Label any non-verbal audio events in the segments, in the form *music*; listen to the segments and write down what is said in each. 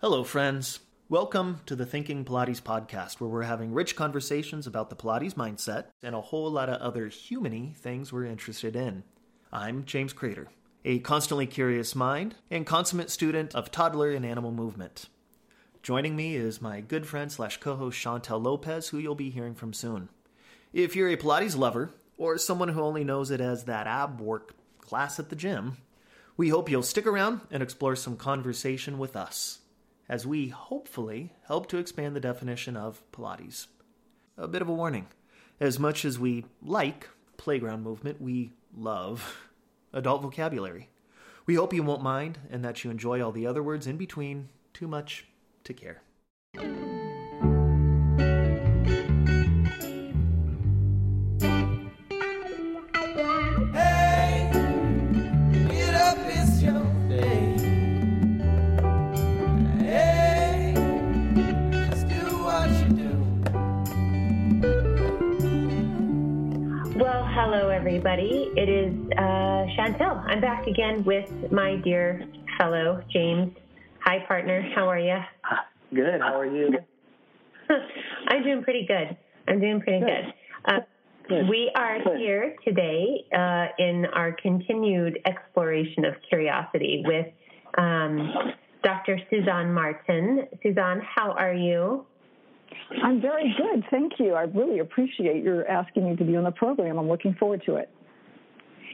Hello, friends. Welcome to the Thinking Pilates podcast, where we're having rich conversations about the Pilates mindset and a whole lot of other humany things we're interested in. I'm James Crater, a constantly curious mind and consummate student of toddler and animal movement. Joining me is my good friend slash co-host Chantel Lopez, who you'll be hearing from soon. If you're a Pilates lover or someone who only knows it as that ab work class at the gym, we hope you'll stick around and explore some conversation with us as we hopefully help to expand the definition of Pilates. A bit of a warning as much as we like playground movement, we love adult vocabulary. We hope you won't mind and that you enjoy all the other words in between, too much to care. Everybody. It is uh, Chantel. I'm back again with my dear fellow James. Hi, partner. How are you? *laughs* Good. How are you? *laughs* I'm doing pretty good. I'm doing pretty good. Uh, Good. we are Good. here today uh, in our continued exploration of curiosity with um, Dr. Suzanne Martin. Suzanne, how are you? I'm very good, thank you. I really appreciate your asking me to be on the program. I'm looking forward to it.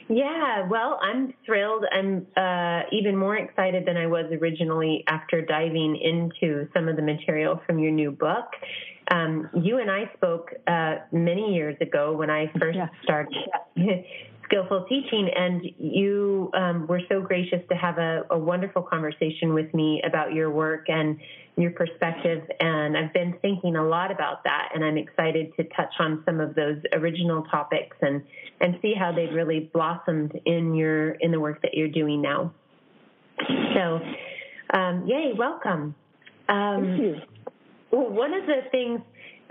Yeah, well, I'm thrilled. I'm uh, even more excited than I was originally after diving into some of the material from your new book. Um, you and I spoke uh, many years ago when I first Yeah. started *laughs* skillful teaching, and you um, were so gracious to have a, a wonderful conversation with me about your work and your perspective. And I've been thinking a lot about that, and I'm excited to touch on some of those original topics and and see how they've really blossomed in your in the work that you're doing now. So, um, yay, welcome. Um, Thank you. well, one of the things,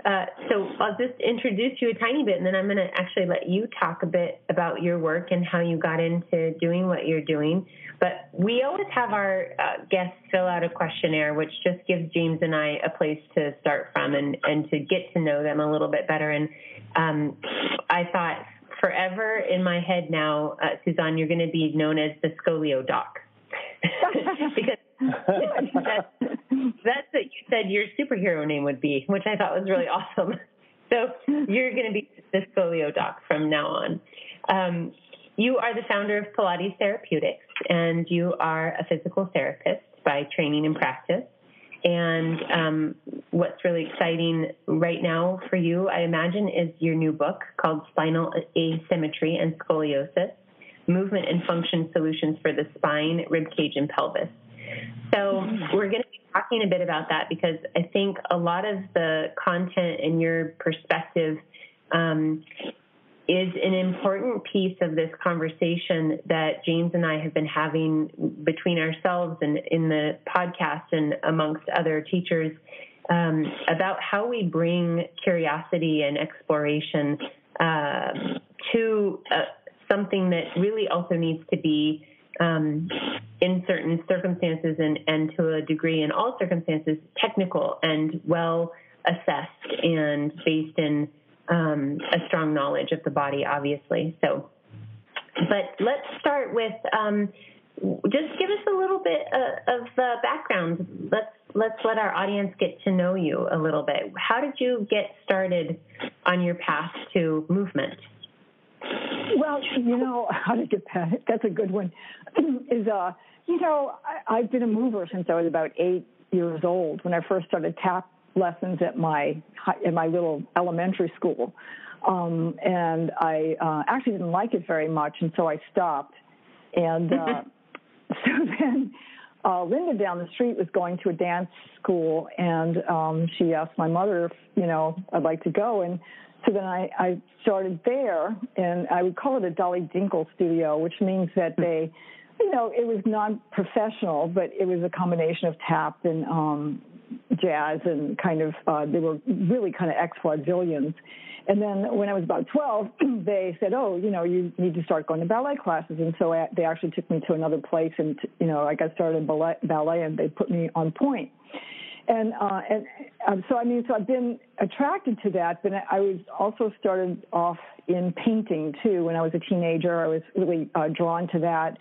uh, so I'll just introduce you a tiny bit, and then I'm going to actually let you talk a bit about your work and how you got into doing what you're doing. But we always have our uh, guests fill out a questionnaire, which just gives James and I a place to start from and, and to get to know them a little bit better. And um, I thought forever in my head now, uh, Suzanne, you're going to be known as the Scolio Doc. *laughs* because that's, what you said your superhero name would be, which I thought was really awesome. So you're going to be the Scolio Doc from now on. Um, you are the founder of Pilates Therapeutics, and you are a physical therapist by training and practice. And um, what's really exciting right now for you, I imagine, is your new book called Spinal Asymmetry and Scoliosis Movement and Function Solutions for the Spine, Rib Cage, and Pelvis. So we're going to be talking a bit about that because I think a lot of the content and your perspective um, is an important piece of this conversation that James and I have been having between ourselves and in the podcast and amongst other teachers um, about how we bring curiosity and exploration uh, to uh, something that really also needs to be um, in certain circumstances and, and to a degree in all circumstances technical and well assessed and based in um, a strong knowledge of the body, obviously. So, but let's start with um, just give us a little bit uh, of uh, background. Let's let's let our audience get to know you a little bit. How did you get started on your path to movement? Well, you know, *laughs* how to get that? That's a good one. *clears throat* Is uh, you know, I, I've been a mover since I was about eight years old when I first started tap lessons at my at my little elementary school, um, and I uh, actually didn't like it very much, and so I stopped. And uh, *laughs* *laughs* so then. Uh, Linda down the street was going to a dance school, and um, she asked my mother if you know I'd like to go, and so then I, I started there, and I would call it a Dolly Dinkle studio, which means that they, you know, it was non-professional, but it was a combination of tap and um, jazz, and kind of uh, they were really kind of ex-vaudevillians. And then when I was about 12, *clears throat* they said, "Oh, you know, you need to start going to ballet classes." And so I, they actually took me to another place, and you know, I got started in ballet, ballet, and they put me on pointe. And uh, and um, so I mean, so I've been attracted to that, but I was also started off in painting too. When I was a teenager, I was really uh, drawn to that.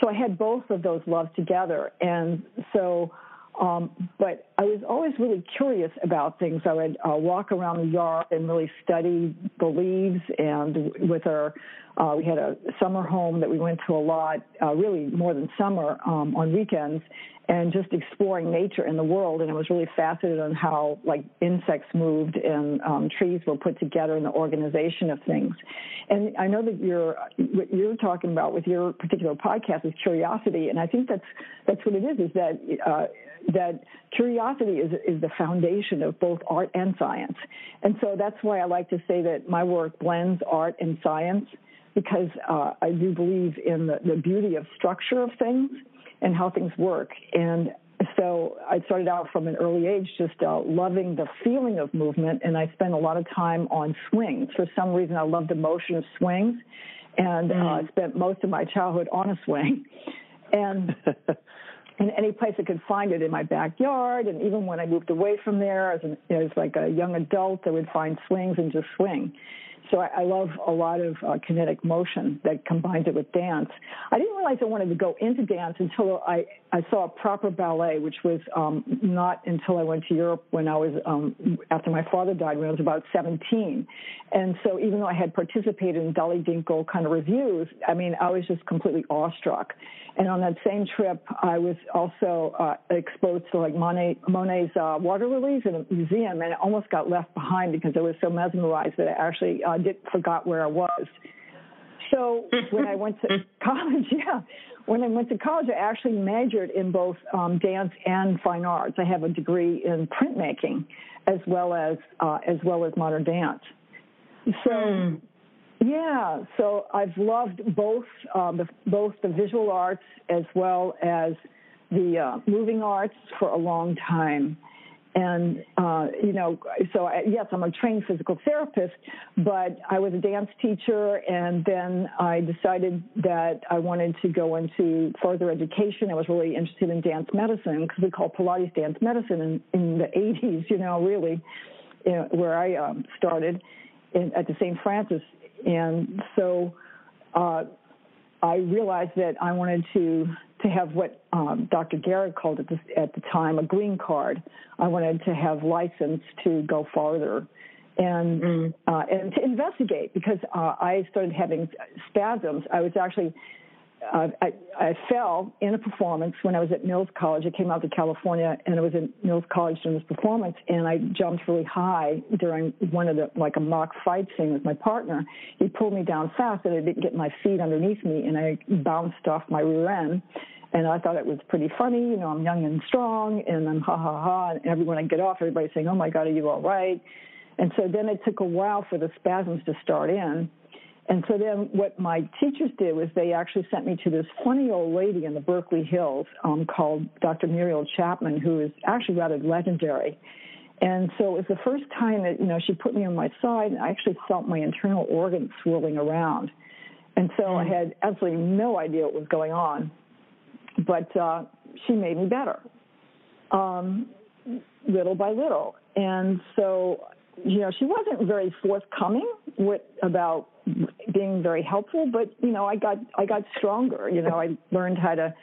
So I had both of those loves together, and so um, but I was always really curious about things. I would uh, walk around the yard and really study the leaves. And with our, uh, we had a summer home that we went to a lot, uh, really more than summer um, on weekends and just exploring nature in the world. And I was really fascinated on how like insects moved and um, trees were put together in the organization of things. And I know that you're what you're talking about with your particular podcast is curiosity, and I think that's that's what it is. Is that uh, that curiosity is is the foundation of both art and science. And so that's why I like to say that my work blends art and science because uh, I do believe in the, the beauty of structure of things and how things work. And so I started out from an early age just uh, loving the feeling of movement, and I spent a lot of time on swings. For some reason, I loved the motion of swings, and uh, mm. uh, spent most of my childhood on a swing. And *laughs* in any place I could find it in my backyard, and even when I moved away from there as, an, as like a young adult, I would find swings and just swing. So I, I love a lot of uh, kinetic motion that combines it with dance. I didn't realize I wanted to go into dance until I, I saw a proper ballet, which was um, not until I went to Europe when I was, um, after my father died, when I was about 17. And so even though I had participated in Dolly Dinkle kind of revues, I mean, I was just completely awestruck. And on that same trip, I was also uh, exposed to like Monet, Monet's uh, water lilies in a museum, and I almost got left behind because I was so mesmerized that I actually uh, did, forgot where I was. So when I went to *laughs* college, *laughs* yeah, when I went to college, I actually majored in both um, dance and fine arts. I have a degree in printmaking, as well as uh, as well as modern dance. So. Mm. Yeah, so I've loved both um, the, both the visual arts as well as the uh, moving arts for a long time. And, uh, you know, so I, yes, I'm a trained physical therapist, but I was a dance teacher, and then I decided that I wanted to go into further education. I was really interested in dance medicine because we call Pilates dance medicine in, in the 80s, you know, really, you know, where I um, started in, at the St. Francis. And so uh, I realized that I wanted to to have what um, Dr. Garrett called it at the time a green card. I wanted to have license to go farther and mm. uh, and to investigate because uh, I started having spasms. I was actually uh, I, I fell in a performance when I was at Mills College. I came out to California and I was at Mills College during this performance and I jumped really high during one of the, like a mock fight scene with my partner. He pulled me down fast and I didn't get my feet underneath me and I bounced off my rear end. And I thought it was pretty funny. You know, I'm young and strong and I'm ha ha ha. And everyone I get off, everybody's saying, oh my God, are you all right? And so then it took a while for the spasms to start in. And so then what my teachers did was they actually sent me to this funny old lady in the Berkeley Hills um, called Dr. Muriel Chapman, who is actually rather legendary. And so it was the first time that, you know, she put me on my side and I actually felt my internal organs swirling around. And so I had absolutely no idea what was going on. But uh, she made me better, um, little by little. And so, you know, she wasn't very forthcoming with, about being very helpful. But you know, I got I got stronger. You know, I learned how to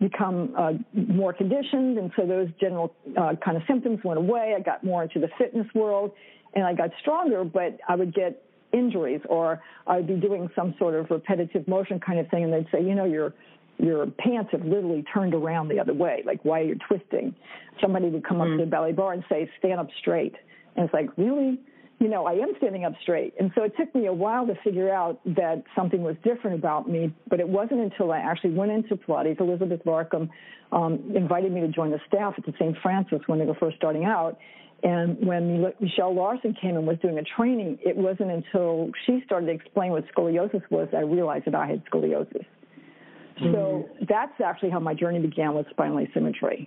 become uh, more conditioned, and so those general uh, kind of symptoms went away. I got more into the fitness world, and I got stronger. But I would get injuries, or I'd be doing some sort of repetitive motion kind of thing, and they'd say, you know, your your pants have literally turned around the other way. Like, why are you twisting? Somebody would come mm-hmm. up to the ballet barre and say, stand up straight. And it's like, really? You know, I am standing up straight. And so it took me a while to figure out that something was different about me, but it wasn't until I actually went into Pilates. Elizabeth Larkham um, invited me to join the staff at the St. Francis when they were first starting out. And when Michelle Larson came and was doing a training, it wasn't until she started to explain what scoliosis was I realized that I had scoliosis. Mm-hmm. So that's actually how my journey began with spinal asymmetry.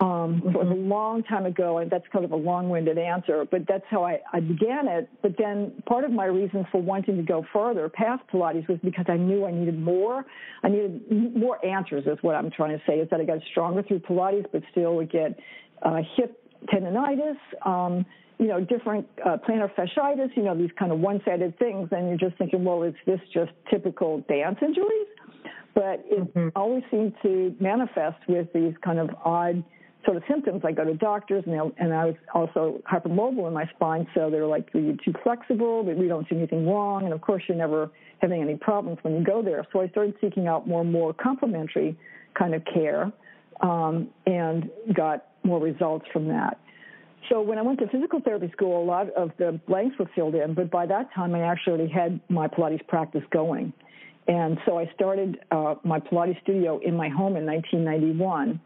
Um, mm-hmm. It was a long time ago, and that's kind of a long-winded answer, but that's how I, I began it. But then part of my reason for wanting to go further past Pilates was because I knew I needed more. I needed more answers, is what I'm trying to say, is that I got stronger through Pilates, but still would get uh, hip tendonitis, um, you know, different uh, plantar fasciitis, you know, these kind of one-sided things, and you're just thinking, well, is this just typical dance injuries? But it mm-hmm. always seemed to manifest with these kind of odd sort of symptoms. I go to doctors, and, and I was also hypermobile in my spine, so they're like, "Are you too flexible? But we don't see anything wrong." And of course, you're never having any problems when you go there. So I started seeking out more and more complementary kind of care, um, and got more results from that. So when I went to physical therapy school, a lot of the blanks were filled in, but by that time I actually had my Pilates practice going. And so I started uh, my Pilates studio in my home in 1991.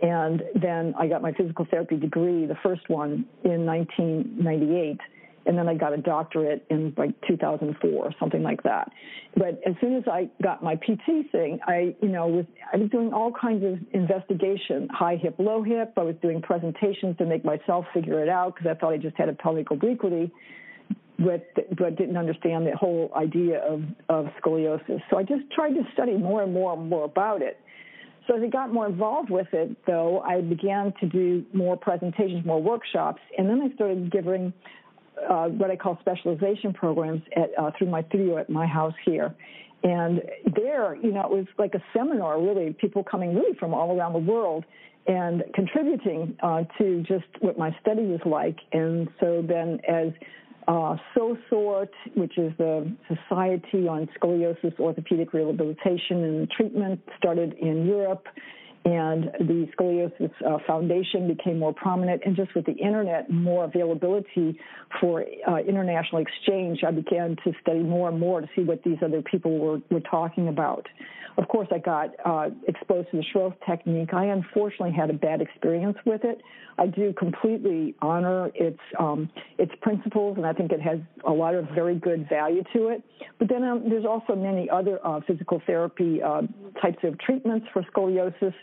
And then I got my physical therapy degree, the first one, in 1998 and then I got a doctorate in like 2004, something like that. But as soon as I got my PT thing, I, you know, was I was doing all kinds of investigation, high hip, low hip. I was doing presentations to make myself figure it out because I thought I just had a pelvic obliquity, but but didn't understand the whole idea of of scoliosis. So I just tried to study more and more and more about it. So as I got more involved with it, though, I began to do more presentations, more workshops, and then I started giving uh, what I call specialization programs at, uh, through my studio at my house here. And there, you know, it was like a seminar, really, people coming really from all around the world and contributing uh, to just what my study was like. And so then, as uh, SOSORT, which is the Society on Scoliosis Orthopedic Rehabilitation and Treatment, started in Europe and the Scoliosis uh, Foundation became more prominent. And just with the internet, more availability for uh, international exchange, I began to study more and more to see what these other people were, were talking about. Of course, I got uh, exposed to the Schroth technique. I unfortunately had a bad experience with it. I do completely honor its um, its principles, and I think it has a lot of very good value to it. But then um, there's also many other uh, physical therapy uh, types of treatments for scoliosis.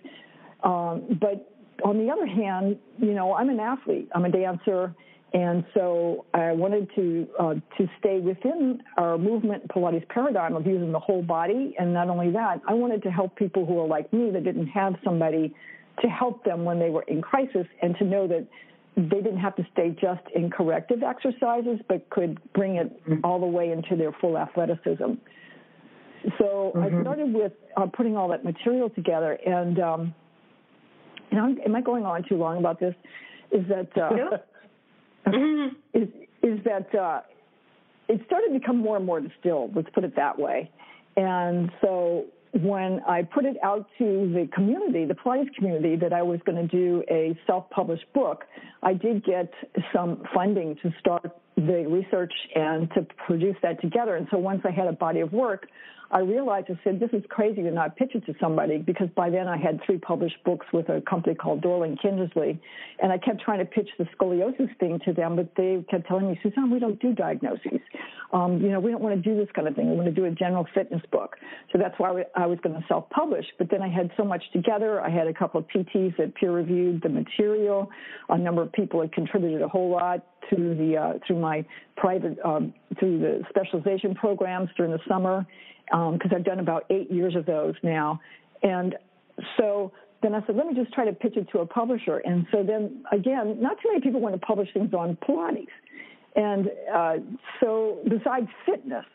Um, but on the other hand, you know, I'm an athlete. I'm a dancer. And so I wanted to uh, to stay within our movement Pilates paradigm of using the whole body, and not only that, I wanted to help people who are like me that didn't have somebody to help them when they were in crisis, and to know that they didn't have to stay just in corrective exercises, but could bring it mm-hmm. all the way into their full athleticism. So mm-hmm. I started with uh, putting all that material together, and um, you know, am I going on too long about this? Is that uh, mm-hmm. *laughs* is is that uh, it started to become more and more distilled. Let's put it that way. And so when I put it out to the community, the Pilates community, that I was going to do a self-published book, I did get some funding to start the research and to produce that together. And so once I had a body of work, I realized I said, this is crazy to not pitch it to somebody because by then I had three published books with a company called Dorling Kindersley. And I kept trying to pitch the scoliosis thing to them, but they kept telling me, Suzanne, we don't do diagnoses. Um, you know, we don't want to do this kind of thing. We want to do a general fitness book. So that's why I was going to self-publish. But then I had so much together. I had a couple of PTs that peer-reviewed the material. A number of people had contributed a whole lot to the uh, through my private um, through the specialization programs during the summer because um, I've done about eight years of those now. And so then I said, let me just try to pitch it to a publisher. And so then again, not too many people want to publish things on Pilates. And uh, so besides fitness,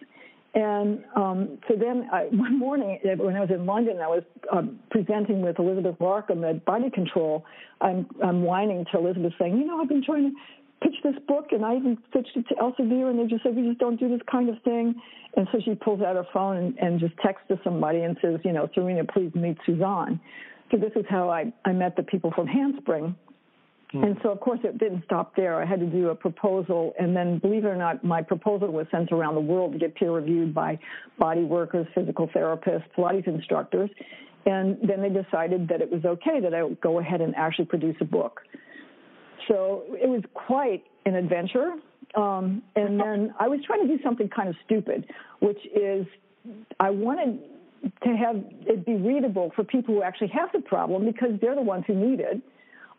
and um, so then I, *laughs* one morning when I was in London, I was uh, presenting with Elizabeth Larkham at Body Control. I'm, I'm whining to Elizabeth saying, you know, I've been trying to pitch this book, and I even pitched it to Elsevier, and they just said, we just don't do this kind of thing. And so she pulls out her phone and, and just texts to somebody and says, you know, Serena, please meet Suzanne. So this is how I, I met the people from Handspring. Hmm. And so, of course, it didn't stop there. I had to do a proposal, and then, believe it or not, my proposal was sent around the world to get peer reviewed by body workers, physical therapists, Pilates instructors. And then they decided that it was okay that I would go ahead and actually produce a book. So it was quite an adventure. Um, and then I was trying to do something kind of stupid, which is I wanted to have it be readable for people who actually have the problem because they're the ones who need it.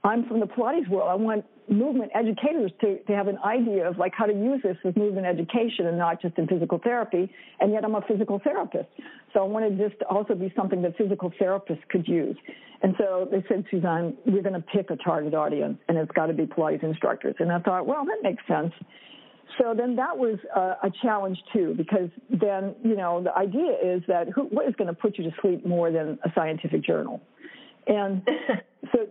I'm from the Pilates world. I want movement educators to, to have an idea of like how to use this with movement education and not just in physical therapy. And yet I'm a physical therapist. So I wanted this to also be something that physical therapists could use. And so they said, Suzanne, we're going to pick a target audience and it's got to be Pilates instructors. And I thought, well, that makes sense. So then that was a, a challenge too, because then, you know, the idea is that who, what is going to put you to sleep more than a scientific journal? And *laughs* so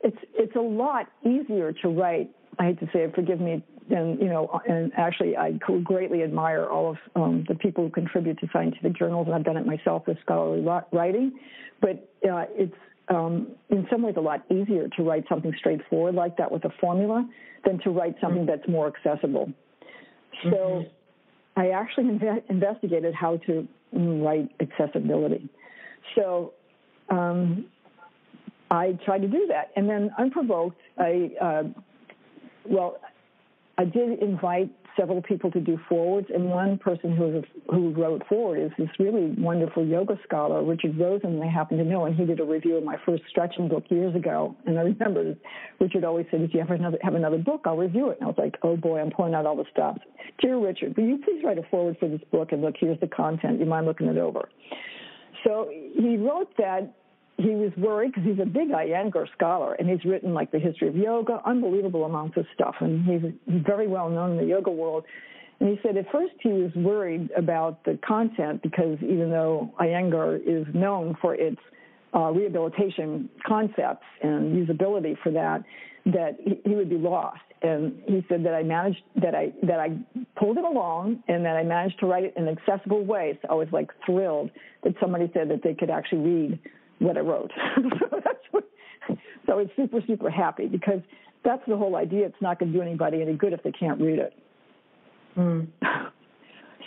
it's it's a lot easier to write. I hate to say it, forgive me, and you know, and actually, I greatly admire all of um, the people who contribute to scientific journals, and I've done it myself with scholarly writing. But uh, it's um, in some ways a lot easier to write something straightforward like that with a formula than to write something mm-hmm. that's more accessible. So mm-hmm. I actually inve- investigated how to write accessibility. So um, I tried to do that. And then unprovoked, I, uh, well, I did invite several people to do forwards, and one person who who wrote forward is this really wonderful yoga scholar, Richard Rosen, I happen to know, and he did a review of my first stretching book years ago. And I remember Richard always said, "If you ever have another book, I'll review it." And I was like, "Oh boy, I'm pulling out all the stops." Dear Richard, will you please write a forward for this book? And look, here's the content. You mind looking it over? So he wrote that he was worried because he's a big Iyengar scholar and he's written like the history of yoga, unbelievable amounts of stuff, and he's very well known in the yoga world. And he said at first he was worried about the content because even though Iyengar is known for its uh, rehabilitation concepts and usability for that, that he, he would be lost. And he said that I managed that I that I pulled it along and that I managed to write it in an accessible way. So I was like thrilled that somebody said that they could actually read what I wrote. *laughs* so that's what, so it's super super happy because that's the whole idea. It's not going to do anybody any good if they can't read it. Mm. *laughs*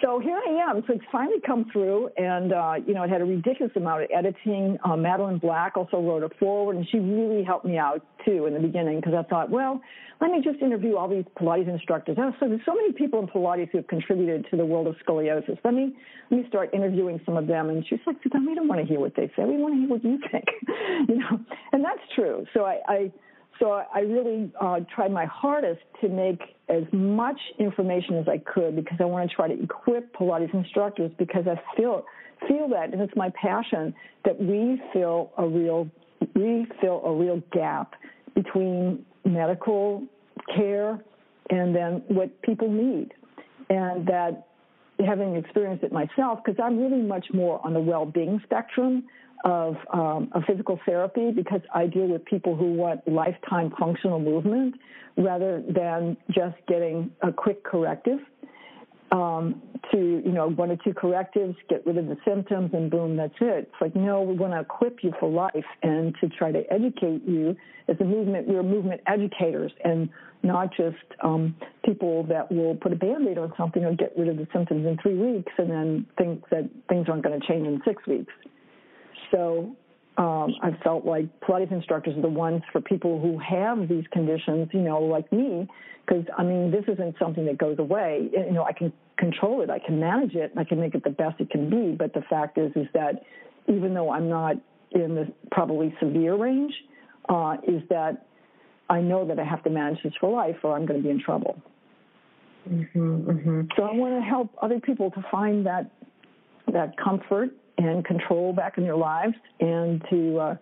So here I am. So it's finally come through, and uh, you know, it had a ridiculous amount of editing. Uh, Madeline Black also wrote a forward, and she really helped me out too in the beginning because I thought, well, let me just interview all these Pilates instructors. Oh, so there's so many people in Pilates who have contributed to the world of scoliosis. Let me let me start interviewing some of them. And she's like, we don't want to hear what they say. We want to hear what you think, *laughs* you know. And that's true. So I. I so I really uh, tried my hardest to make as much information as I could because I want to try to equip Pilates instructors because I feel feel that, and it's my passion that we fill a real we fill a real gap between medical care and then what people need, and that having experienced it myself because I'm really much more on the well-being spectrum of, um, of physical therapy because I deal with people who want lifetime functional movement rather than just getting a quick corrective. Um, to you know one or two correctives, get rid of the symptoms, and boom, that's it. It's like no, we want to equip you for life and to try to educate you as a movement. We're movement educators and not just um, people that will put a band-aid on something or get rid of the symptoms in three weeks and then think that things aren't going to change in six weeks. So um, I felt like Pilates instructors are the ones for people who have these conditions, you know, like me, because I mean, this isn't something that goes away. You know, I can control it, I can manage it, I can make it the best it can be. But the fact is, is that even though I'm not in the probably severe range, uh, is that I know that I have to manage this for life, or I'm going to be in trouble. Mm-hmm, mm-hmm. So I want to help other people to find that that comfort and control back in their lives and to uh,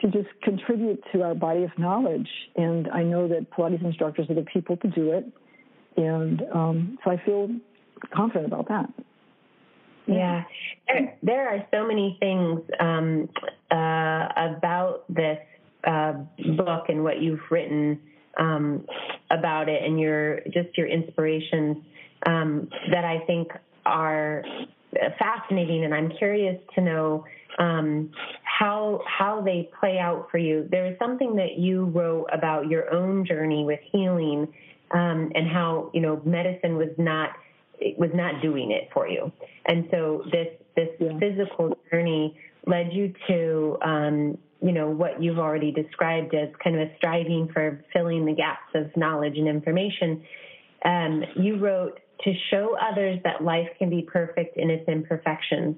to just contribute to our body of knowledge. And I know that Pilates instructors are the people to do it, and um, so I feel confident about that. Yeah, there, there are so many things um, uh, about this uh, book and what you've written um, about it, and your just your inspirations um, that I think are fascinating, and I'm curious to know um, how how they play out for you. There is something that you wrote about your own journey with healing, um, and how you know medicine was not was not doing it for you, and so this this yeah. physical journey led you to um, you know what you've already described as kind of a striving for filling the gaps of knowledge and information. Um, you wrote to show others that life can be perfect in its imperfections.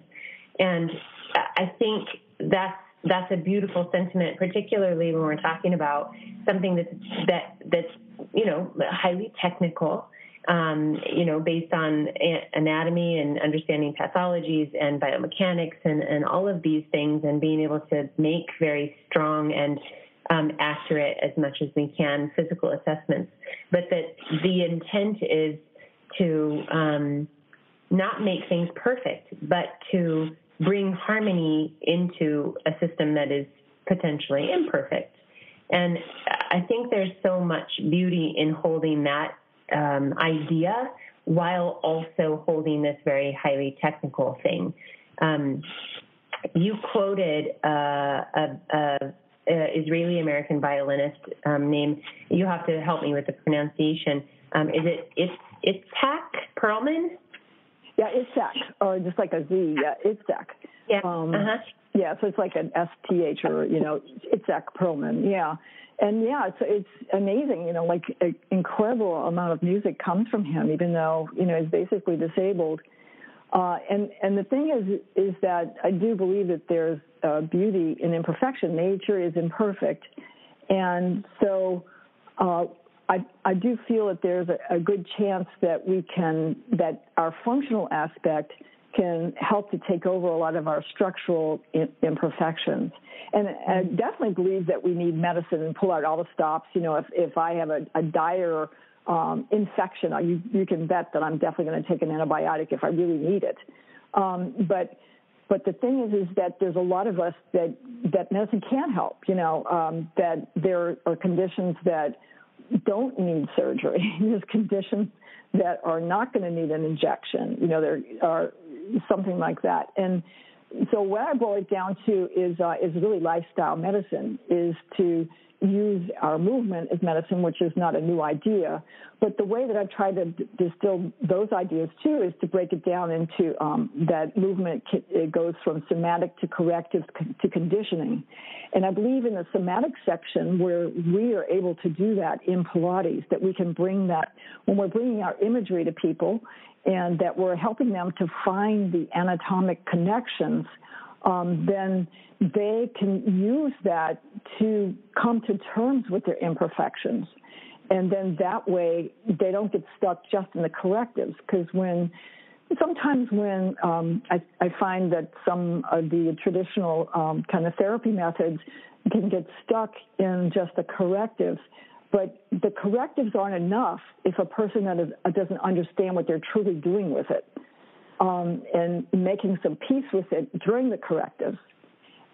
And I think that's that's a beautiful sentiment, particularly when we're talking about something that's that that's you know highly technical. Um, you know, based on anatomy and understanding pathologies and biomechanics and, and all of these things, and being able to make very strong and um, accurate as much as we can physical assessments, but that the intent is to um, not make things perfect, but to bring harmony into a system that is potentially imperfect. And I think there's so much beauty in holding that um, idea while also holding this very highly technical thing. Um, you quoted uh, a, a, Israeli American violinist um, named. You have to help me with the pronunciation. Um, is it it's Itzhak Perlman? Yeah, Itzhak, or just like a Z. Yeah, Itzhak. Yeah. Um, uh-huh. Yeah, so it's like an STH or, you know, Itzhak Perlman. Yeah. And yeah, it's, it's amazing, you know, like an incredible amount of music comes from him, even though, you know, he's basically disabled. Uh, and, and the thing is, is that I do believe that there's uh, beauty in imperfection. Nature is imperfect. And so, uh, I, I do feel that there's a, a good chance that we can, that our functional aspect can help to take over a lot of our structural imperfections. And I definitely believe that we need medicine and pull out all the stops. You know, if, if I have a, a dire um, infection, uh, you, you can bet that I'm definitely going to take an antibiotic if I really need it. Um, but but the thing is, is that there's a lot of us that that medicine can't help. You know, um, that there are conditions that don't need surgery. *laughs* There's conditions that are not going to need an injection. You know, there are something like that. And so what I boil it down to is uh, is really lifestyle medicine. Is to use our movement as medicine, which is not a new idea. But the way that I've tried to distill those ideas too is to break it down into um, that movement it goes from somatic to corrective to conditioning. And I believe in the somatic section where we are able to do that in Pilates, that we can bring that when we're bringing our imagery to people and that we're helping them to find the anatomic connections um, then they can use that to come to terms with their imperfections. And then that way they don't get stuck just in the correctives. Because when sometimes when um, I, I, find that some of the traditional um, kind of therapy methods can get stuck in just the correctives, but the correctives aren't enough if a person that is, doesn't understand what they're truly doing with it um, and making some peace with it during the correctives.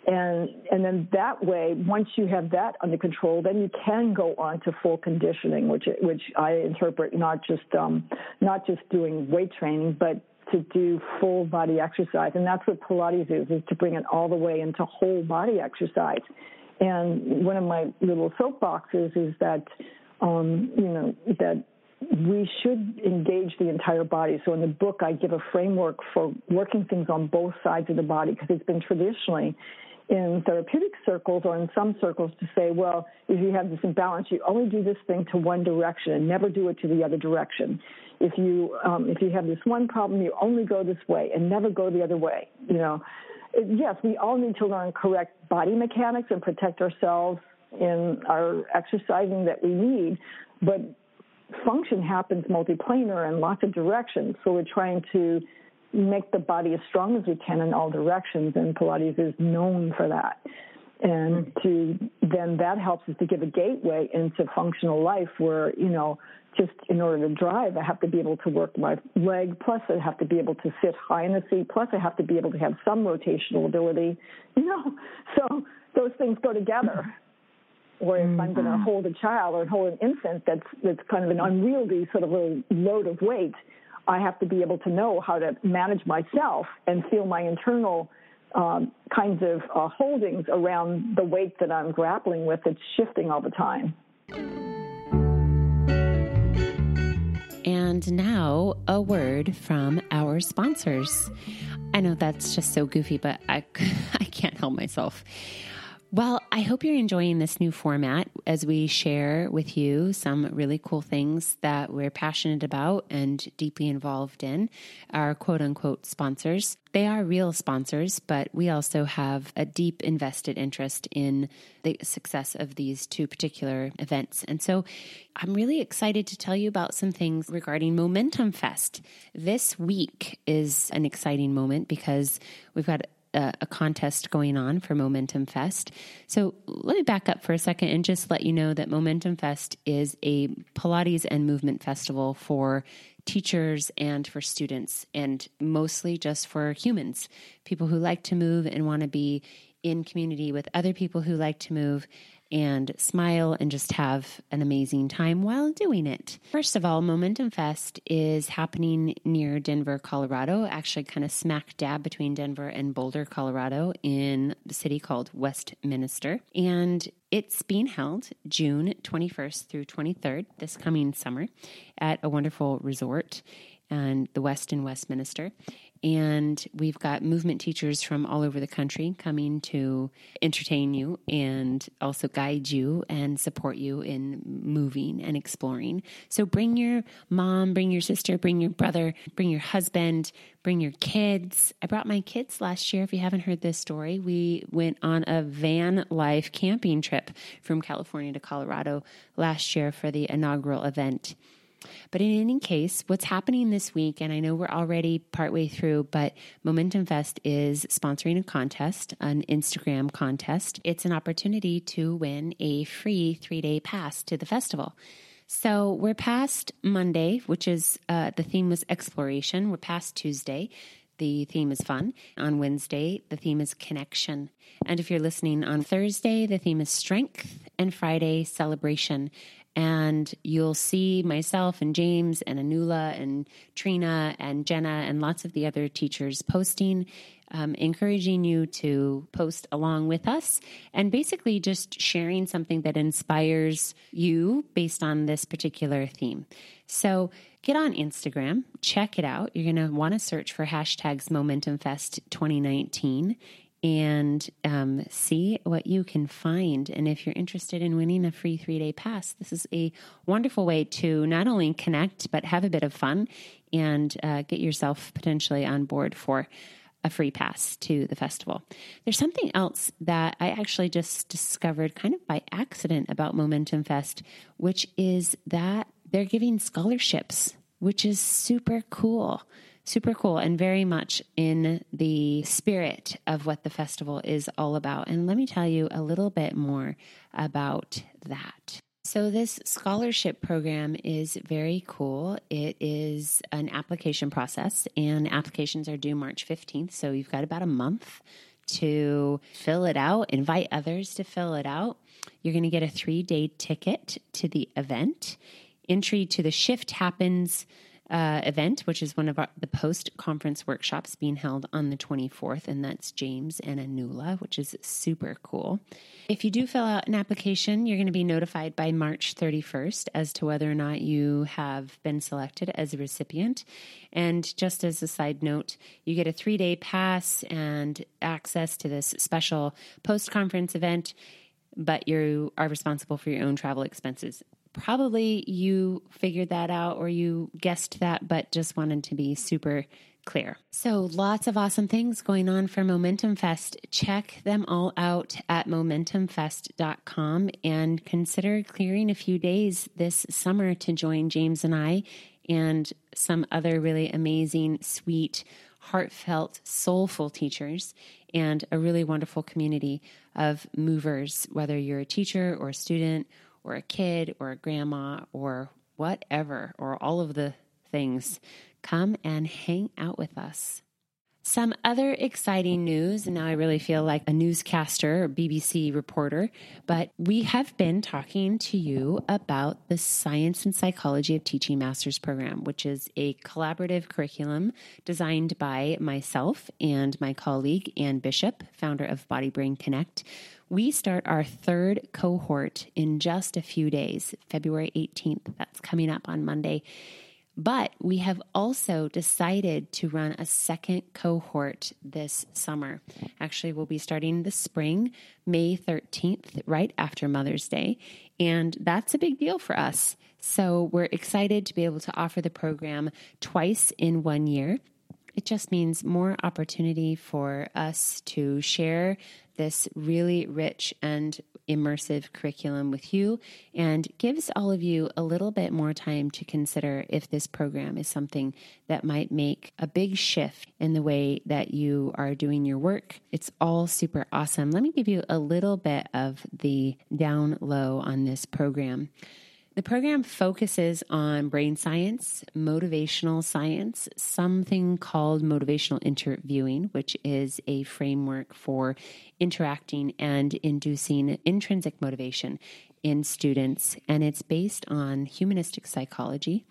And, and then that way, once you have that under control, then you can go on to full conditioning, which, which I interpret not just, um, not just doing weight training, but to do full body exercise. And that's what Pilates is, is to bring it all the way into whole body exercise. And one of my little soapboxes is that, um, you know, that we should engage the entire body. So in the book, I give a framework for working things on both sides of the body because it's been traditionally in therapeutic circles or in some circles to say, well, if you have this imbalance, you only do this thing to one direction and never do it to the other direction. If you um, if you have this one problem, you only go this way and never go the other way. You know, yes, we all need to learn correct body mechanics and protect ourselves in our exercising that we need, but function happens multiplanar in lots of directions. So we're trying to make the body as strong as we can in all directions, and Pilates is known for that. And hmm. to then that helps us to give a gateway into functional life where, you know, just in order to drive, I have to be able to work my leg, plus I have to be able to sit high in the seat, plus I have to be able to have some rotational ability, you know. *laughs* So those things go together or if mm-hmm. I'm going to hold a child or hold an infant that's that's kind of an unwieldy sort of a load of weight, I have to be able to know how to manage myself and feel my internal um, kinds of uh, holdings around the weight that I'm grappling with that's shifting all the time. And now, a word from our sponsors. I know that's just so goofy, but I, *laughs* I can't help myself. Well, I hope you're enjoying this new format as we share with you some really cool things that we're passionate about and deeply involved in. Our quote unquote sponsors. They are real sponsors, but we also have a deep invested interest in the success of these two particular events. And so I'm really excited to tell you about some things regarding Momentum Fest. This week is an exciting moment because we've got a, a, contest going on for Momentum Fest. So let me back up for a second and just let you know that Momentum Fest is a Pilates and movement festival for teachers and for students, and mostly just for humans, people who like to move and want to be in community with other people who like to move and smile and just have an amazing time while doing it. First of all, Momentum Fest is happening near Denver, Colorado, actually, kind of smack dab between Denver and Boulder, Colorado, in the city called Westminster. And it's being held June 21st through 23rd this coming summer at a wonderful resort and the Westin Westminster. And we've got movement teachers from all over the country coming to entertain you and also guide you and support you in moving and exploring. So bring your mom, bring your sister, bring your brother, bring your husband, bring your kids. I brought my kids last year. If you haven't heard this story, we went on a van life camping trip from California to Colorado last year for the inaugural event. But in any case, what's happening this week, and I know we're already partway through, but Momentum Fest is sponsoring a contest, an Instagram contest. It's an opportunity to win a free three day pass to the festival. So we're past Monday, which is uh, the theme was exploration. We're past Tuesday. The theme is fun. On Wednesday, the theme is connection. And if you're listening on Thursday, the theme is strength. And Friday, celebration and you'll see myself and James and Anula and Trina and Jenna and lots of the other teachers posting, um, encouraging you to post along with us and basically just sharing something that inspires you based on this particular theme. So get on Instagram, check it out. You're going to want to search for hashtags Momentum Fest 2019 and um, see what you can find. And if you're interested in winning a free three day pass, this is a wonderful way to not only connect, but have a bit of fun and uh, get yourself potentially on board for a free pass to the festival. There's something else that I actually just discovered kind of by accident about Momentum Fest, which is that they're giving scholarships, which is super cool super cool and very much in the spirit of what the festival is all about. And let me tell you a little bit more about that. So, this scholarship program is very cool. It is an application process, and applications are due March 15th. So, you've got about a month to fill it out, invite others to fill it out. You're going to get a three day ticket to the event. Entry to the shift happens uh, event, which is one of our, the post conference workshops being held on the 24th, and that's James and Anula, which is super cool. If you do fill out an application, you're going to be notified by March 31st as to whether or not you have been selected as a recipient. And just as a side note, you get a three day pass and access to this special post conference event but you are responsible for your own travel expenses probably you figured that out or you guessed that, but just wanted to be super clear. So, lots of awesome things going on for Momentum Fest. Check them all out at momentumfest.com and consider clearing a few days this summer to join James and I and some other really amazing, sweet, heartfelt, soulful teachers and a really wonderful community of movers, whether you're a teacher or a student or a kid or a grandma or whatever, or all of the things, come and hang out with us. Some other exciting news, and now I really feel like a newscaster or BBC reporter, but we have been talking to you about the Science and Psychology of Teaching Master's Program, which is a collaborative curriculum designed by myself and my colleague, Ann Bishop, founder of Body Brain Connect. We start our third cohort in just a few days, February 18th. That's coming up on Monday. But we have also decided to run a second cohort this summer. Actually, we'll be starting the spring, May 13th, right after Mother's Day. And that's a big deal for us. So we're excited to be able to offer the program twice in one year. It just means more opportunity for us to share this really rich and immersive curriculum with you and gives all of you a little bit more time to consider if this program is something that might make a big shift in the way that you are doing your work. It's all super awesome. Let me give you a little bit of the down low on this program. The program focuses on brain science, motivational science, something called motivational interviewing, which is a framework for interacting and inducing intrinsic motivation in students. And it's based on humanistic psychology.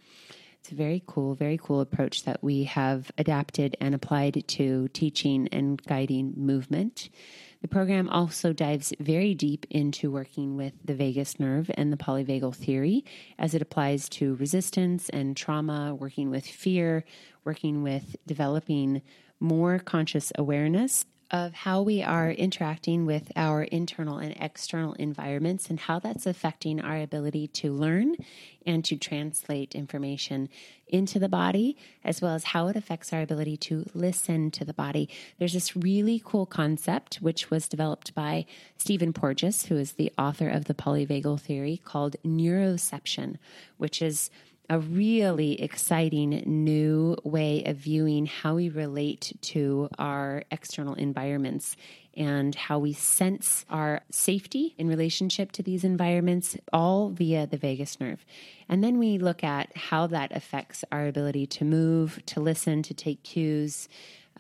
It's a very cool, very cool approach that we have adapted and applied to teaching and guiding movement. The program also dives very deep into working with the vagus nerve and the polyvagal theory as it applies to resistance and trauma, working with fear, working with developing more conscious awareness of how we are interacting with our internal and external environments and how that's affecting our ability to learn and to translate information into the body, as well as how it affects our ability to listen to the body. There's this really cool concept, which was developed by Stephen Porges, who is the author of the polyvagal theory, called neuroception, which is a really exciting new way of viewing how we relate to our external environments and how we sense our safety in relationship to these environments, all via the vagus nerve. And then we look at how that affects our ability to move, to listen, to take cues.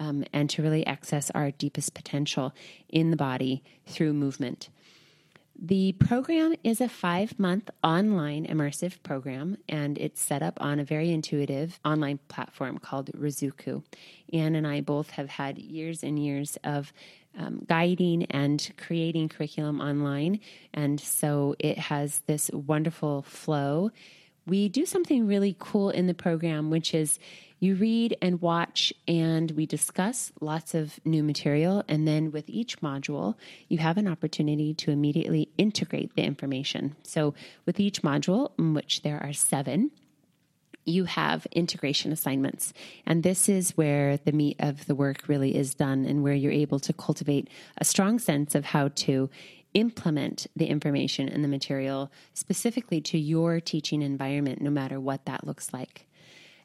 Um, and to really access our deepest potential in the body through movement. The program is a five month online immersive program, and it's set up on a very intuitive online platform called Ruzuku. Anne and I both have had years and years of um, guiding and creating curriculum online, and so it has this wonderful flow. We do something really cool in the program, which is you read and watch, and we discuss lots of new material. And then with each module, you have an opportunity to immediately integrate the information. So, with each module, in which there are seven, you have integration assignments. And this is where the meat of the work really is done and where you're able to cultivate a strong sense of how to implement the information and the material specifically to your teaching environment, no matter what that looks like.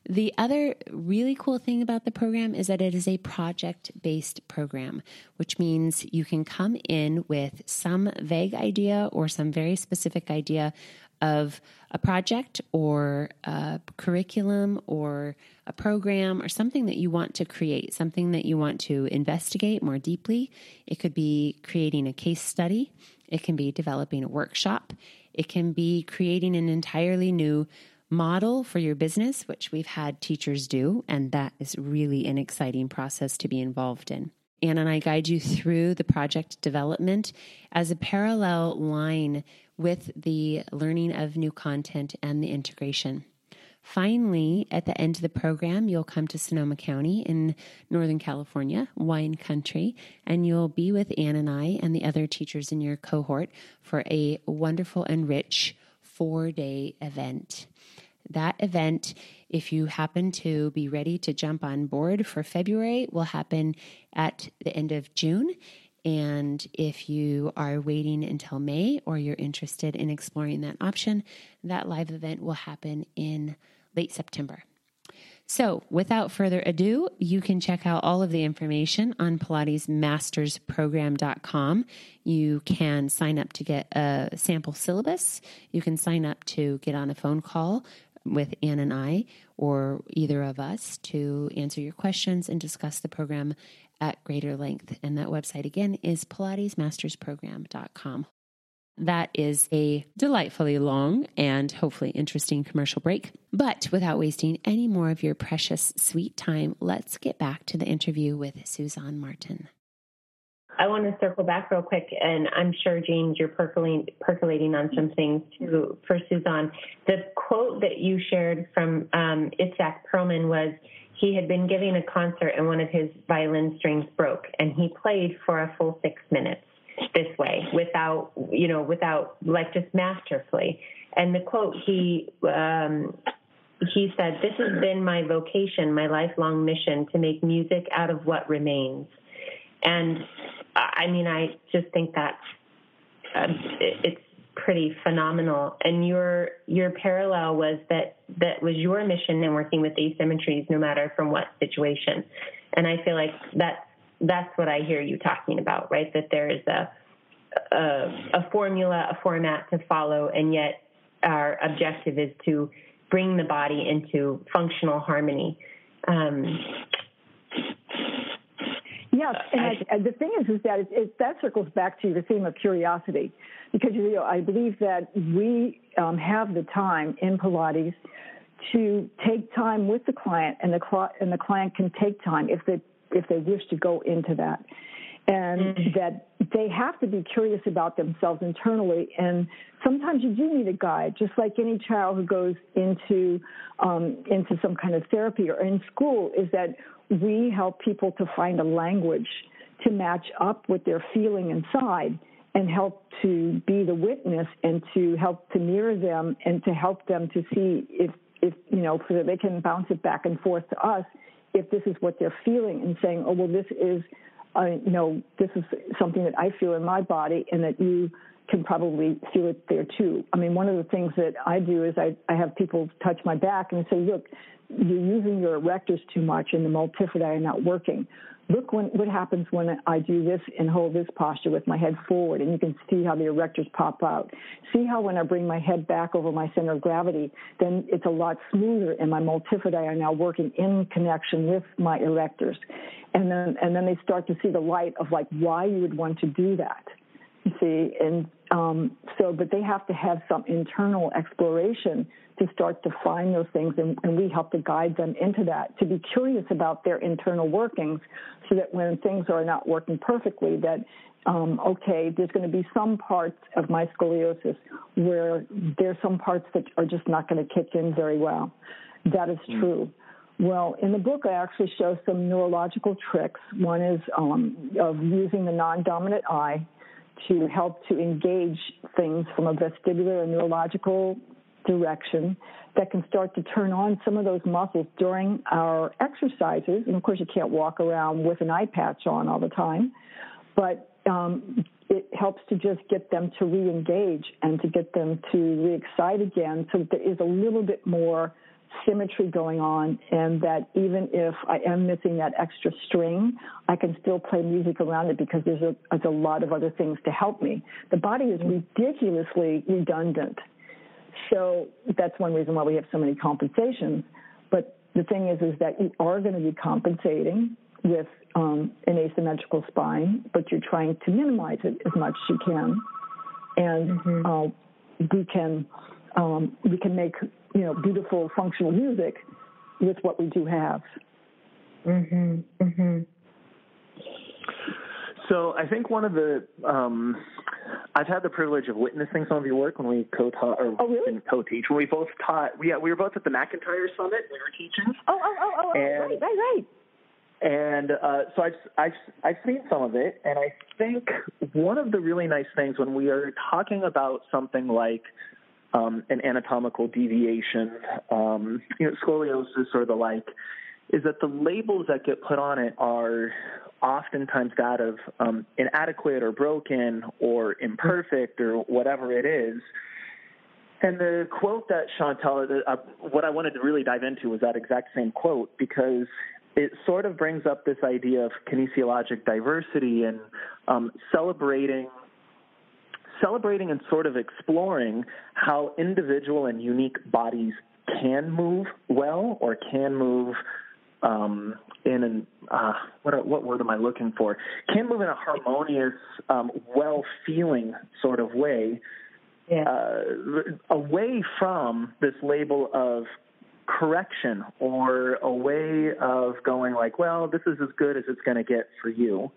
The other really cool thing about the program is that it is a project based program, which means you can come in with some vague idea or some very specific idea of a project or a curriculum or a program or something that you want to create, something that you want to investigate more deeply. It could be creating a case study, it can be developing a workshop, it can be creating an entirely new model for your business, which we've had teachers do, and that is really an exciting process to be involved in. Anne and I guide you through the project development as a parallel line with the learning of new content and the integration. Finally, at the end of the program, you'll come to Sonoma County in Northern California, wine country, and you'll be with Anne and I and the other teachers in your cohort for a wonderful and rich four day event. That event, if you happen to be ready to jump on board for February, will happen at the end of June. And if you are waiting until May or you're interested in exploring that option, that live event will happen in late September. So, without further ado, you can check out all of the information on PilatesMastersProgram.com. You can sign up to get a sample syllabus. You can sign up to get on a phone call with Anne and I, or either of us, to answer your questions and discuss the program at greater length. And that website again is PilatesMastersProgram.com. That is a delightfully long and hopefully interesting commercial break. But without wasting any more of your precious sweet time, let's get back to the interview with Suzanne Martin. I want to circle back real quick, and I'm sure James, you're percolating percolating on some things too for Suzanne. The quote that you shared from um, Itzhak Perlman was he had been giving a concert and one of his violin strings broke, and he played for a full six minutes this way without you know without like just masterfully. And the quote he um, he said, "This has been my vocation, my lifelong mission to make music out of what remains." And I mean, I just think that's uh, it's pretty phenomenal. And your your parallel was that that was your mission in working with asymmetries, no matter from what situation. And I feel like that's that's what I hear you talking about, right? That there is a a, a formula, a format to follow, and yet our objective is to bring the body into functional harmony. Um, Yes, and I, the thing is, is that it, it, that circles back to the theme of curiosity, because you know I believe that we um, have the time in Pilates to take time with the client, and the and the client can take time if they if they wish to go into that, and mm-hmm. that they have to be curious about themselves internally. And sometimes you do need a guide, just like any child who goes into um, into some kind of therapy or in school. Is that we help people to find a language to match up with their feeling inside and help to be the witness and to help to mirror them and to help them to see if, if you know, so that they can bounce it back and forth to us if this is what they're feeling and saying, oh, well, this is, uh, you know, this is something that I feel in my body and that you can probably feel it there too. I mean, one of the things that I do is I, I have people touch my back and say, look, you're using your erectors too much and the multifidi are not working. Look when, what happens when I do this and hold this posture with my head forward, and you can see how the erectors pop out. See how when I bring my head back over my center of gravity, then it's a lot smoother, and my multifidi are now working in connection with my erectors. And then, and then they start to see the light of like why you would want to do that. You see, and um, so, but they have to have some internal exploration to start to find those things, and, and, we help to guide them into that, to be curious about their internal workings, so that when things are not working perfectly, that um, okay, there's going to be some parts of my scoliosis where there's some parts that are just not going to kick in very well. That is mm. true. Well, in the book, I actually show some neurological tricks. One is um, of using the non-dominant eye to help to engage things from a vestibular and neurological direction that can start to turn on some of those muscles during our exercises. And of course, you can't walk around with an eye patch on all the time, but um, it helps to just get them to re-engage and to get them to re-excite again so that there is a little bit more symmetry going on and that even if I am missing that extra string, I can still play music around it because there's a, there's a lot of other things to help me. The body is ridiculously redundant. So that's one reason why we have so many compensations. But the thing is, is that you are going to be compensating with um, an asymmetrical spine, but you're trying to minimize it as much as you can. And mm-hmm. uh, we can um, we can make you know beautiful functional music with what we do have. Mhm. Mhm. So I think one of the um, I've had the privilege of witnessing some of your work when we co-taught or oh, really? co-teach when we both taught. Yeah, we were both at the McIntyre Summit. We were teaching. Oh oh oh oh, oh and, right right right. And uh, so I've, I've I've seen some of it, and I think one of the really nice things when we are talking about something like um, an anatomical deviation, um, you know, scoliosis or the like, is that the labels that get put on it are oftentimes that of um, inadequate or broken or imperfect or whatever it is. And the quote that Chantal, uh, what I wanted to really dive into was that exact same quote because it sort of brings up this idea of kinesiologic diversity and um, celebrating celebrating and sort of exploring how individual and unique bodies can move well or can move um, in an uh, what what word am I looking for? Can move in a harmonious, um, well feeling sort of way, yeah. uh, away from this label of correction or a way of going like, well, this is as good as it's going to get for you.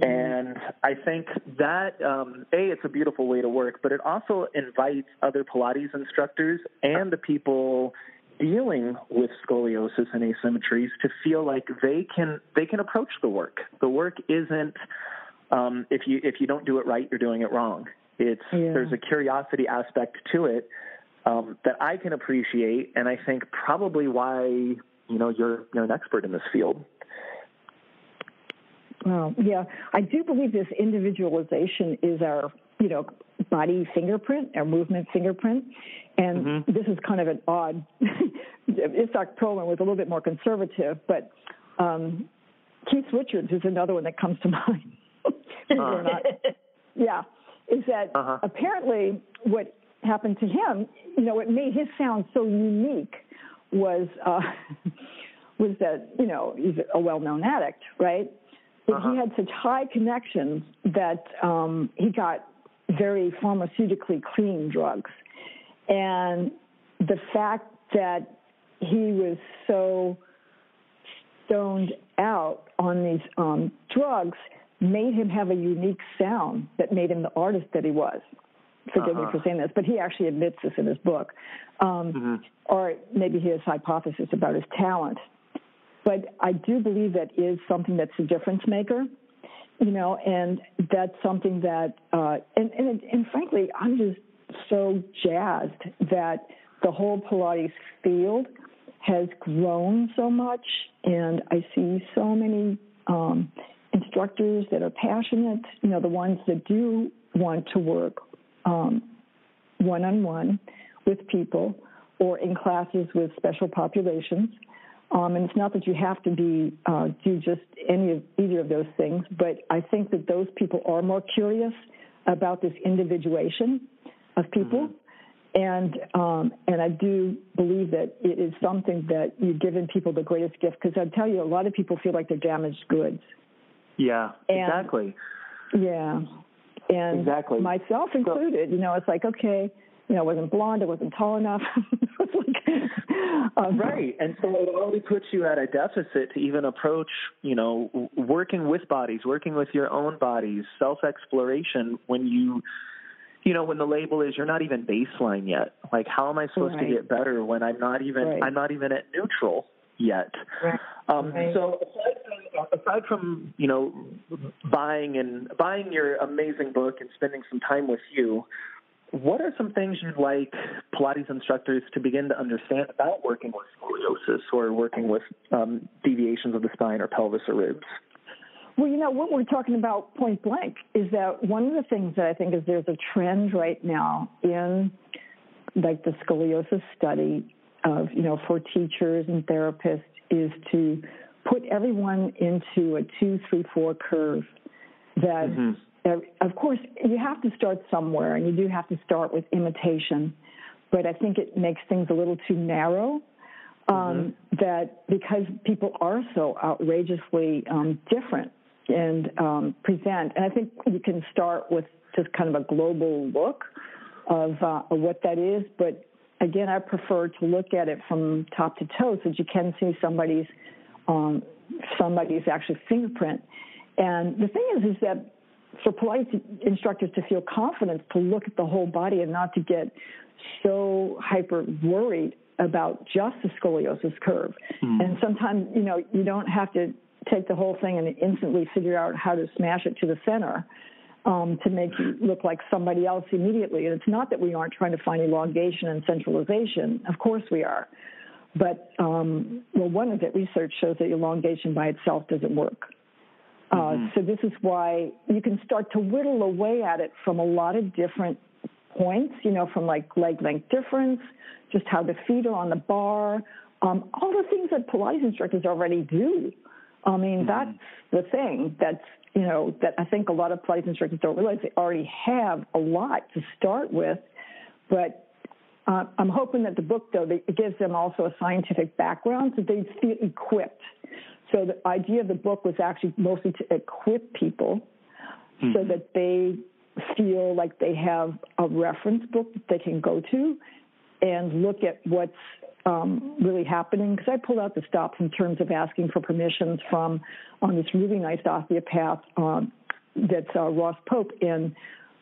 And I think that, um, A, it's a beautiful way to work, but it also invites other Pilates instructors and the people dealing with scoliosis and asymmetries to feel like they can they can approach the work. The work isn't um, if you if you don't do it right, you're doing it wrong. It's yeah. there's a curiosity aspect to it um, that I can appreciate, and I think probably why you know you're you're an expert in this field. Well, yeah, I do believe this individualization is our, you know, body fingerprint, our movement fingerprint. And mm-hmm. this is kind of an odd. *laughs* Itzhak Perlman was a little bit more conservative, but um, Keith Richards is another one that comes to *laughs* mind. uh-huh. yeah, is that uh-huh. apparently what happened to him, you know, what made his sound so unique was uh, *laughs* was that you know he's a well-known addict, right? Uh-huh. he had such high connections that um, he got very pharmaceutically clean drugs. And the fact that he was so stoned out on these um, drugs made him have a unique sound that made him the artist that he was. Forgive uh-huh. me for saying this, but he actually admits this in his book. Um, mm-hmm. Or maybe his hypothesis about his talent. But I do believe that is something that's a difference maker, you know, and that's something that, uh, and, and, and frankly, I'm just so jazzed that the whole Pilates field has grown so much, and I see so many um, instructors that are passionate, you know, the ones that do want to work one on one with people or in classes with special populations um, and it's not that you have to be uh, do just any of either of those things, but I think that those people are more curious about this individuation of people, mm-hmm. and um, and I do believe that it is something that you've given people the greatest gift because I tell you, a lot of people feel like they're damaged goods. Yeah, and, exactly. Yeah, and exactly. myself included. So, you know, it's like okay you know, I wasn't blonde, I wasn't tall enough. *laughs* um, right, and so it only puts you at a deficit to even approach, you know, working with bodies, working with your own bodies, self exploration. When you, you know, when the label is you're not even baseline yet. Like, how am I supposed right. to get better when I'm not even right. I'm not even at neutral yet? Right. Um, so aside from, aside from you know buying and buying your amazing book and spending some time with you what are some things you'd like Pilates instructors to begin to understand about working with scoliosis or working with um, deviations of the spine or pelvis or ribs? Well, you know, what we're talking about point blank is that one of the things that I think is there's a trend right now in like the scoliosis study of, you know, for teachers and therapists is to put everyone into a two, three, four curve that mm-hmm of course, you have to start somewhere, and you do have to start with imitation. But I think it makes things a little too narrow. Um, mm-hmm. That because people are so outrageously um, different and um, present, and I think you can start with just kind of a global look of, uh, of what that is. But again, I prefer to look at it from top to toe, so that you can see somebody's um, somebody's actual fingerprint. And the thing is, is that for Pilates instructors to feel confident to look at the whole body and not to get so hyper worried about just the scoliosis curve. Mm. And sometimes, you know, you don't have to take the whole thing and instantly figure out how to smash it to the center um, to make you look like somebody else immediately. And it's not that we aren't trying to find elongation and centralization. Of course we are. But, um, well, one of the research shows that elongation by itself doesn't work. Uh, mm-hmm. so this is why you can start to whittle away at it from a lot of different points, you know, from like leg length difference, just how the feet are on the bar, um, all the things that Pilates instructors already do. I mean, mm-hmm. that's the thing that's, you know, that I think a lot of Pilates instructors don't realize they already have a lot to start with, but uh, I'm hoping that the book, though, it gives them also a scientific background so they feel equipped so the idea of the book was actually mostly to equip people mm-hmm. so that they feel like they have a reference book that they can go to and look at what's um, really happening. Because I pulled out the stops in terms of asking for permissions from on this really nice osteopath um, that's uh, Ross Pope in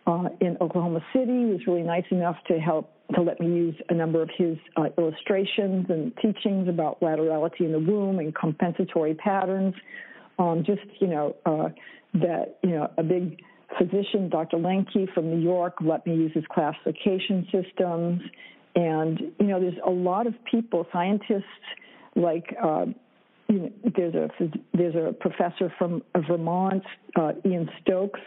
uh, in Oklahoma City. Was really nice enough to help to let me use a number of his uh, illustrations and teachings about laterality in the womb and compensatory patterns. Um, just you know uh, that you know a big physician, Dr. Lenke from New York, let me use his classification systems. And you know, there's a lot of people, scientists like. You know, there's a there's a professor from Vermont, uh, Ian Stokes,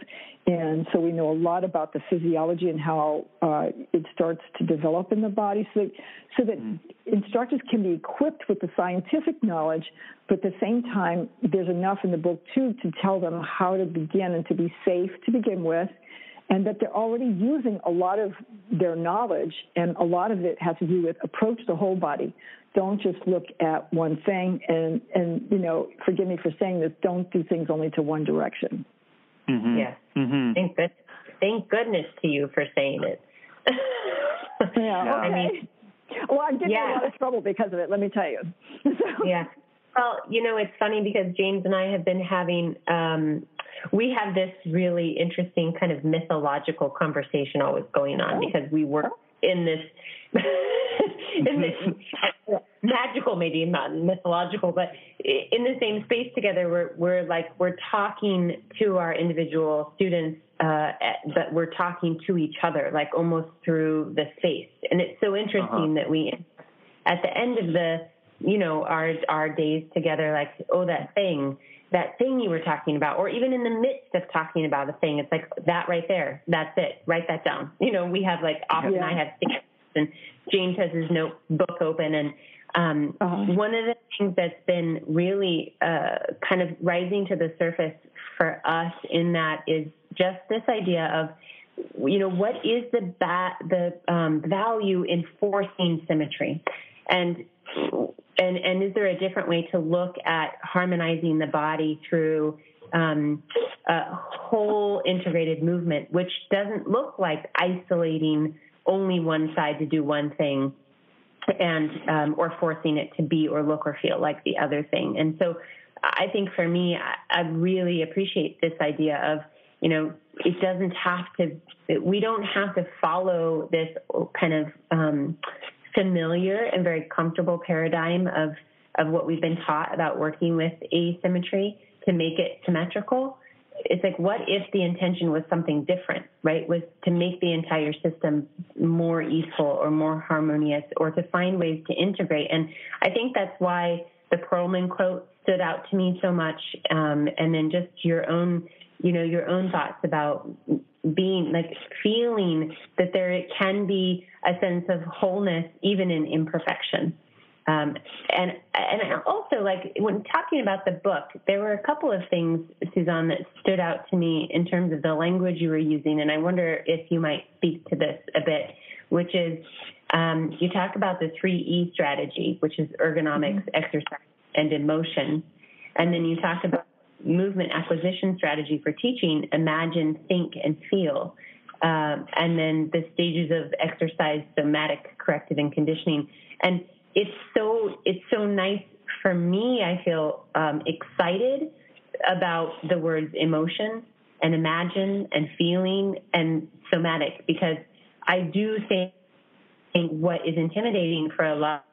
and so we know a lot about the physiology and how uh, it starts to develop in the body, so that, so that mm. instructors can be equipped with the scientific knowledge, but at the same time, there's enough in the book too to tell them how to begin and to be safe to begin with, and that they're already using a lot of their knowledge, and a lot of it has to do with approach the whole body. Don't just look at one thing, and and you know, forgive me for saying this. Don't do things only to one direction. Mm-hmm. Yes. Mm-hmm. Thank, good, thank goodness to you for saying it. *laughs* yeah. Okay. I mean, well, I'm getting yeah. a lot of trouble because of it. Let me tell you. so. *laughs* Yeah. Well, you know, it's funny because James and I have been having um, we have this really interesting kind of mythological conversation always going on oh. because we work in this *laughs* in this *laughs* magical maybe not mythological but in the same space together we're we're like we're talking to our individual students uh, but we're talking to each other like almost through the space and it's so interesting uh-huh. that we at the end of the you know our our days together like oh that thing that thing you were talking about, or even in the midst of talking about a thing, it's like that right there. That's it. Write that down. *laughs* You know, we have like often yeah. I have things and James has his notebook open and um, uh-huh. one of the things that's been really uh, kind of rising to the surface for us in that is just this idea of, you know, what is the ba- the um, value in forcing symmetry, and and and is there a different way to look at harmonizing the body through um, a whole integrated movement, which doesn't look like isolating only one side to do one thing and um, or forcing it to be or look or feel like the other thing. And so I think for me, I, I really appreciate this idea of you know it doesn't have to we don't have to follow this kind of um, familiar and very comfortable paradigm of of what we've been taught about working with asymmetry to make it symmetrical. It's like, what if the intention was something different, right? Was to make the entire system more easeful or more harmonious or to find ways to integrate. And I think that's why the Perlman quote stood out to me so much. Um, and then just your own, you know, your own thoughts about being like feeling that there can be a sense of wholeness even in imperfection. Um, and and also like when talking about the book, there were a couple of things, Suzanne, that stood out to me in terms of the language you were using, and I wonder if you might speak to this a bit, which is um, you talk about the three E strategy, which is ergonomics, mm-hmm. exercise, and emotion, and then you talk about movement acquisition strategy for teaching, imagine, think, and feel. Um, and then the stages of exercise, somatic, corrective, and conditioning. And it's so it's so nice for me. I feel um, excited about the words emotion and imagine and feeling and somatic because I do think what is intimidating for a lot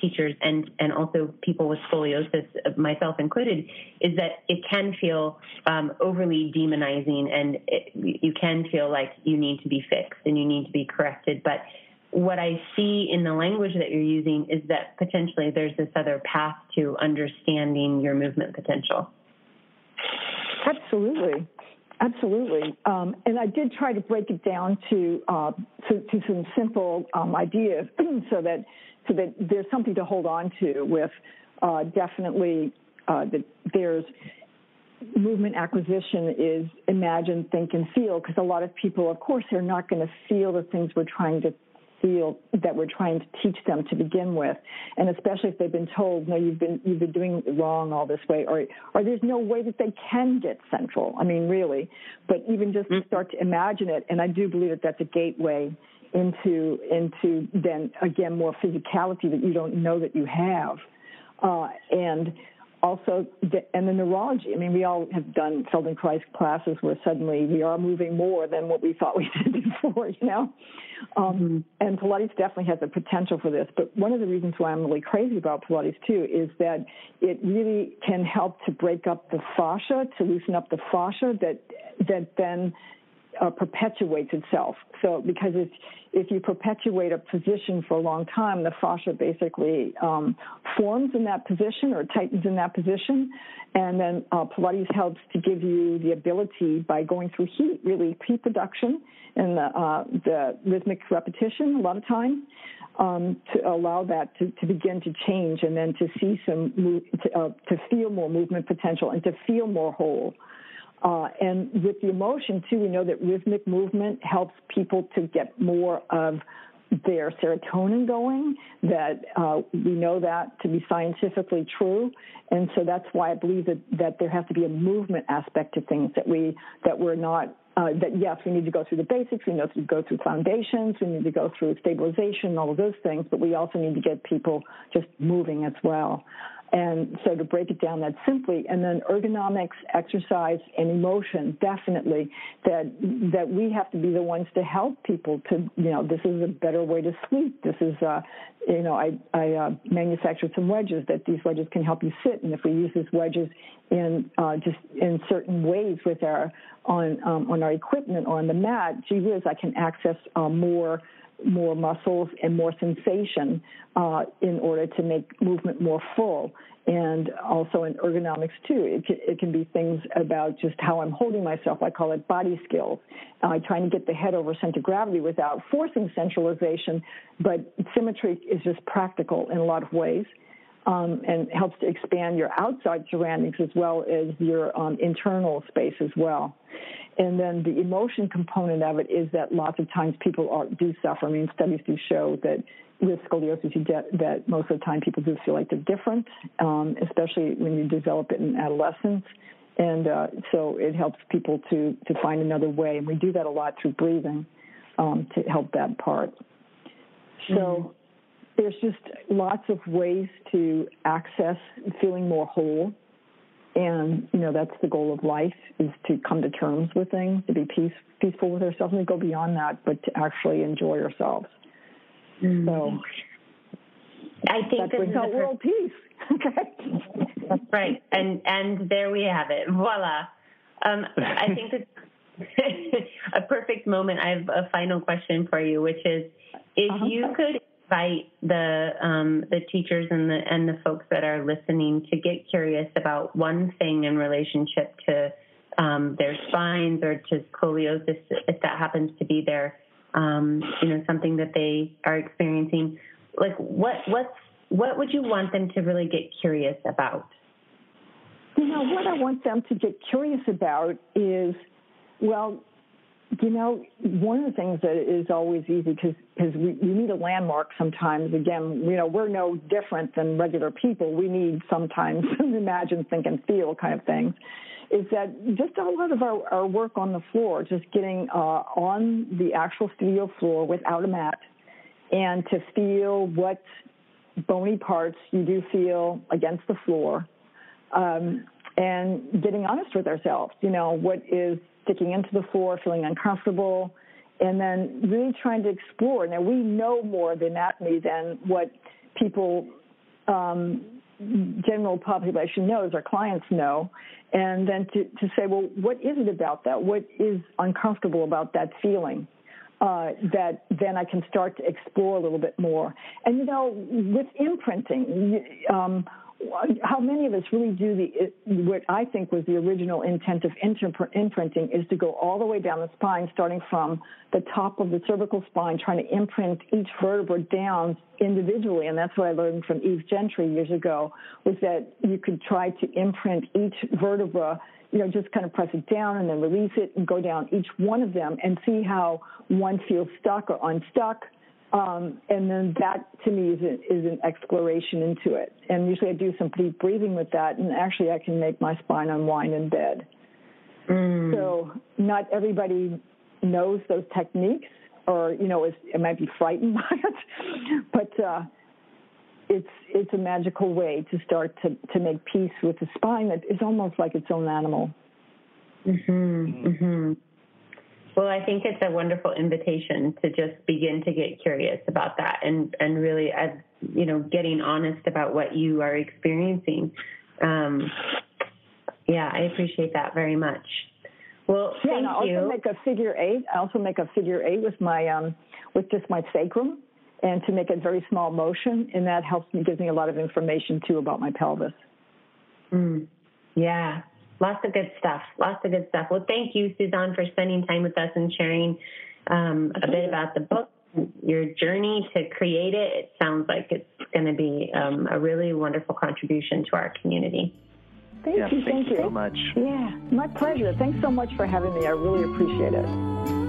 teachers and and also people with scoliosis, myself included, is that it can feel um, overly demonizing, and it, you can feel like you need to be fixed and you need to be corrected. But what I see in the language that you're using is that potentially there's this other path to understanding your movement potential. Absolutely. Absolutely, um, and I did try to break it down to uh, to, to, some simple um, ideas, *clears throat* so that so that there's something to hold on to. With uh, definitely uh, that there's movement acquisition is imagine, think, and feel. Because a lot of people, of course, they're not going to feel the things we're trying to feel that we're trying to teach them to begin with, and especially if they've been told, no, you've been you've been doing it wrong all this way, or or there's no way that they can get central. I mean, really, but even just mm-hmm. start to imagine it, and I do believe that that's a gateway into into then again more physicality that you don't know that you have, uh, and also, the, and the neurology. I mean, we all have done Feldenkrais classes where suddenly we are moving more than what we thought we *laughs* did before, you know. Um, mm-hmm. And Pilates definitely has a potential for this. But one of the reasons why I'm really crazy about Pilates too is that it really can help to break up the fascia, to loosen up the fascia that that then uh, perpetuates itself. So because it's, if you perpetuate a position for a long time, the fascia basically um, forms in that position or tightens in that position, and then uh, Pilates helps to give you the ability by going through heat, really heat production and the, uh, the rhythmic repetition a lot of time. Um, to allow that to, to begin to change and then to see some move, to, uh, to feel more movement potential and to feel more whole. Uh, and with the emotion too, we know that rhythmic movement helps people to get more of their serotonin going. That uh, we know that to be scientifically true, and so that's why I believe that that there has to be a movement aspect to things that we that we're not. Uh, that yes, we need to go through the basics. We need to go through foundations. We need to go through stabilization, all of those things. But we also need to get people just moving as well. And so to break it down that simply, and then ergonomics, exercise, and emotion, definitely that that we have to be the ones to help people to, you know, this is a better way to sleep. This is, uh, you know, I, I uh, manufactured some wedges that these wedges can help you sit, and if we use these wedges in uh, just in certain ways with our on um, on our equipment or on the mat, gee whiz, I can access uh, more more muscles and more sensation uh, in order to make movement more full. And also in ergonomics too, it can, it can be things about just how I'm holding myself. I call it body skills. Uh, trying to get the head over center gravity without forcing centralization, but symmetry is just practical in a lot of ways. Um, and helps to expand your outside surroundings as well as your um, internal space as well. And then the emotion component of it is that lots of times people are, do suffer. I mean, studies do show that with scoliosis, you get that most of the time people do feel like they're different, um, especially when you develop it in adolescence. And uh, so it helps people to, to find another way. And we do that a lot through breathing um, to help that part. So mm-hmm. there's just lots of ways to access feeling more whole and you know that's the goal of life is to come to terms with things to be peace, peaceful with ourselves and to go beyond that but to actually enjoy ourselves. Mm. so i think that brings out world peace *laughs* that's right. And and there we have it. Voila. Um, i think it's *laughs* a perfect moment. I have a final question for you which is if uh-huh. you could invite the um, the teachers and the and the folks that are listening to get curious about one thing in relationship to um, their spines or to scoliosis, if that happens to be their um, you know something that they are experiencing. Like what what's what would you want them to really get curious about? You know what I want them to get curious about is well you know, one of the things that is always easy because we, we need a landmark sometimes. Again, you know, we're no different than regular people. We need sometimes *laughs* imagine, think, and feel kind of things. Is that just a lot of our, our work on the floor, just getting uh, on the actual studio floor without a mat, and to feel what bony parts you do feel against the floor, um, and getting honest with ourselves. You know, what is sticking into the floor, feeling uncomfortable, and then really trying to explore. Now, we know more of anatomy than what people, um, general population knows, our clients know, and then to, to say, well, what is it about that? What is uncomfortable about that feeling? Uh, that then I can start to explore a little bit more. And you know, with imprinting, um, how many of us really do the what I think was the original intent of imprinting is to go all the way down the spine, starting from the top of the cervical spine, trying to imprint each vertebra down individually, and that's what I learned from Eve Gentry years ago, was that you could try to imprint each vertebra you know, just kind of press it down and then release it and go down each one of them and see how one feels stuck or unstuck um, and then that to me is, a, is an exploration into it. And usually I do some deep breathing with that, and actually I can make my spine unwind in bed. Mm. So not everybody knows those techniques, or you know, is, it might be frightened *laughs* by it, but uh, it's it's a magical way to start to to make peace with the spine that is almost like its own animal. Mm-hmm. Mm-hmm. Well, I think it's a wonderful invitation to just begin to get curious about that and and really, uh, you know, getting honest about what you are experiencing. Um, yeah, I appreciate that very much. Well, yeah, thank and I also you. make a figure eight. I also make a figure eight with my um with just my sacrum, and to make a very small motion, and that helps me, gives me a lot of information too about my pelvis. Mm, yeah, lots of good stuff. Lots of good stuff. Well, thank you, Suzanne, for spending time with us and sharing um, a bit about the book, your journey to create it. It sounds like it's going to be um, a really wonderful contribution to our community. Thank yeah, you, thank thank you. so much. Yeah, my pleasure. Thanks so much for having me. I really appreciate it.